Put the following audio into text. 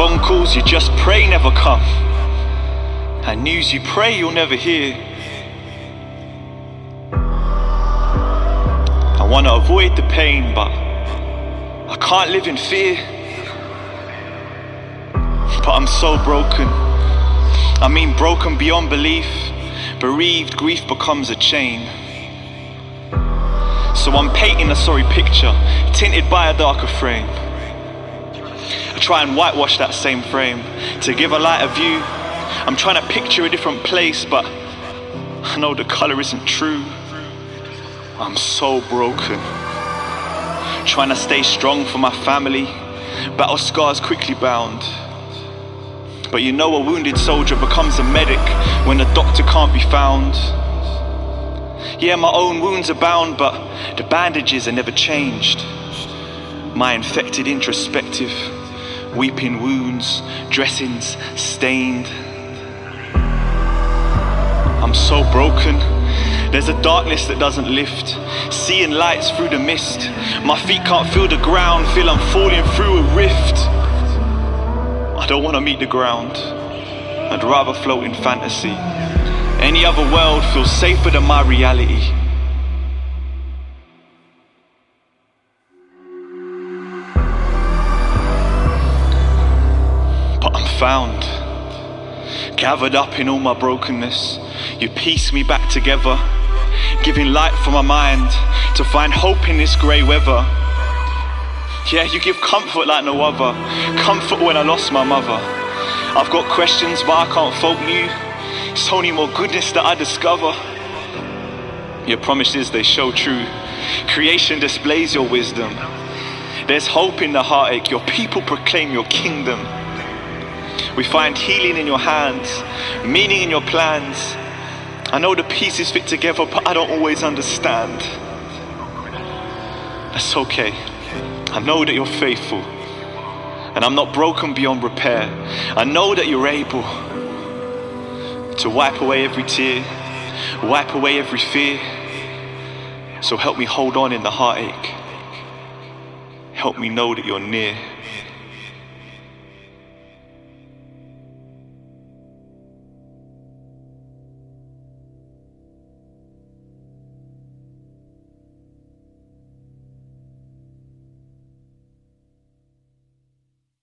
Phone calls you just pray never come. And news you pray you'll never hear. I wanna avoid the pain, but I can't live in fear. But I'm so broken. I mean, broken beyond belief. Bereaved, grief becomes a chain. So I'm painting a sorry picture, tinted by a darker frame. I try and whitewash that same frame to give a lighter view. I'm trying to picture a different place, but I know the colour isn't true. I'm so broken. Trying to stay strong for my family, battle scars quickly bound. But you know, a wounded soldier becomes a medic when the doctor can't be found. Yeah, my own wounds abound, but the bandages are never changed. My infected introspective, weeping wounds, dressings stained. I'm so broken. There's a darkness that doesn't lift, seeing lights through the mist. My feet can't feel the ground, feel I'm falling through a rift. I don't want to meet the ground. I'd rather float in fantasy. Any other world feels safer than my reality. Found, gathered up in all my brokenness. You piece me back together, giving light for my mind to find hope in this grey weather. Yeah, you give comfort like no other. Comfort when I lost my mother. I've got questions, but I can't fault you. It's only more goodness that I discover. Your promises, they show true. Creation displays your wisdom. There's hope in the heartache. Your people proclaim your kingdom. We find healing in your hands, meaning in your plans. I know the pieces fit together, but I don't always understand. That's okay. I know that you're faithful. And I'm not broken beyond repair. I know that you're able to wipe away every tear, wipe away every fear. So help me hold on in the heartache. Help me know that you're near.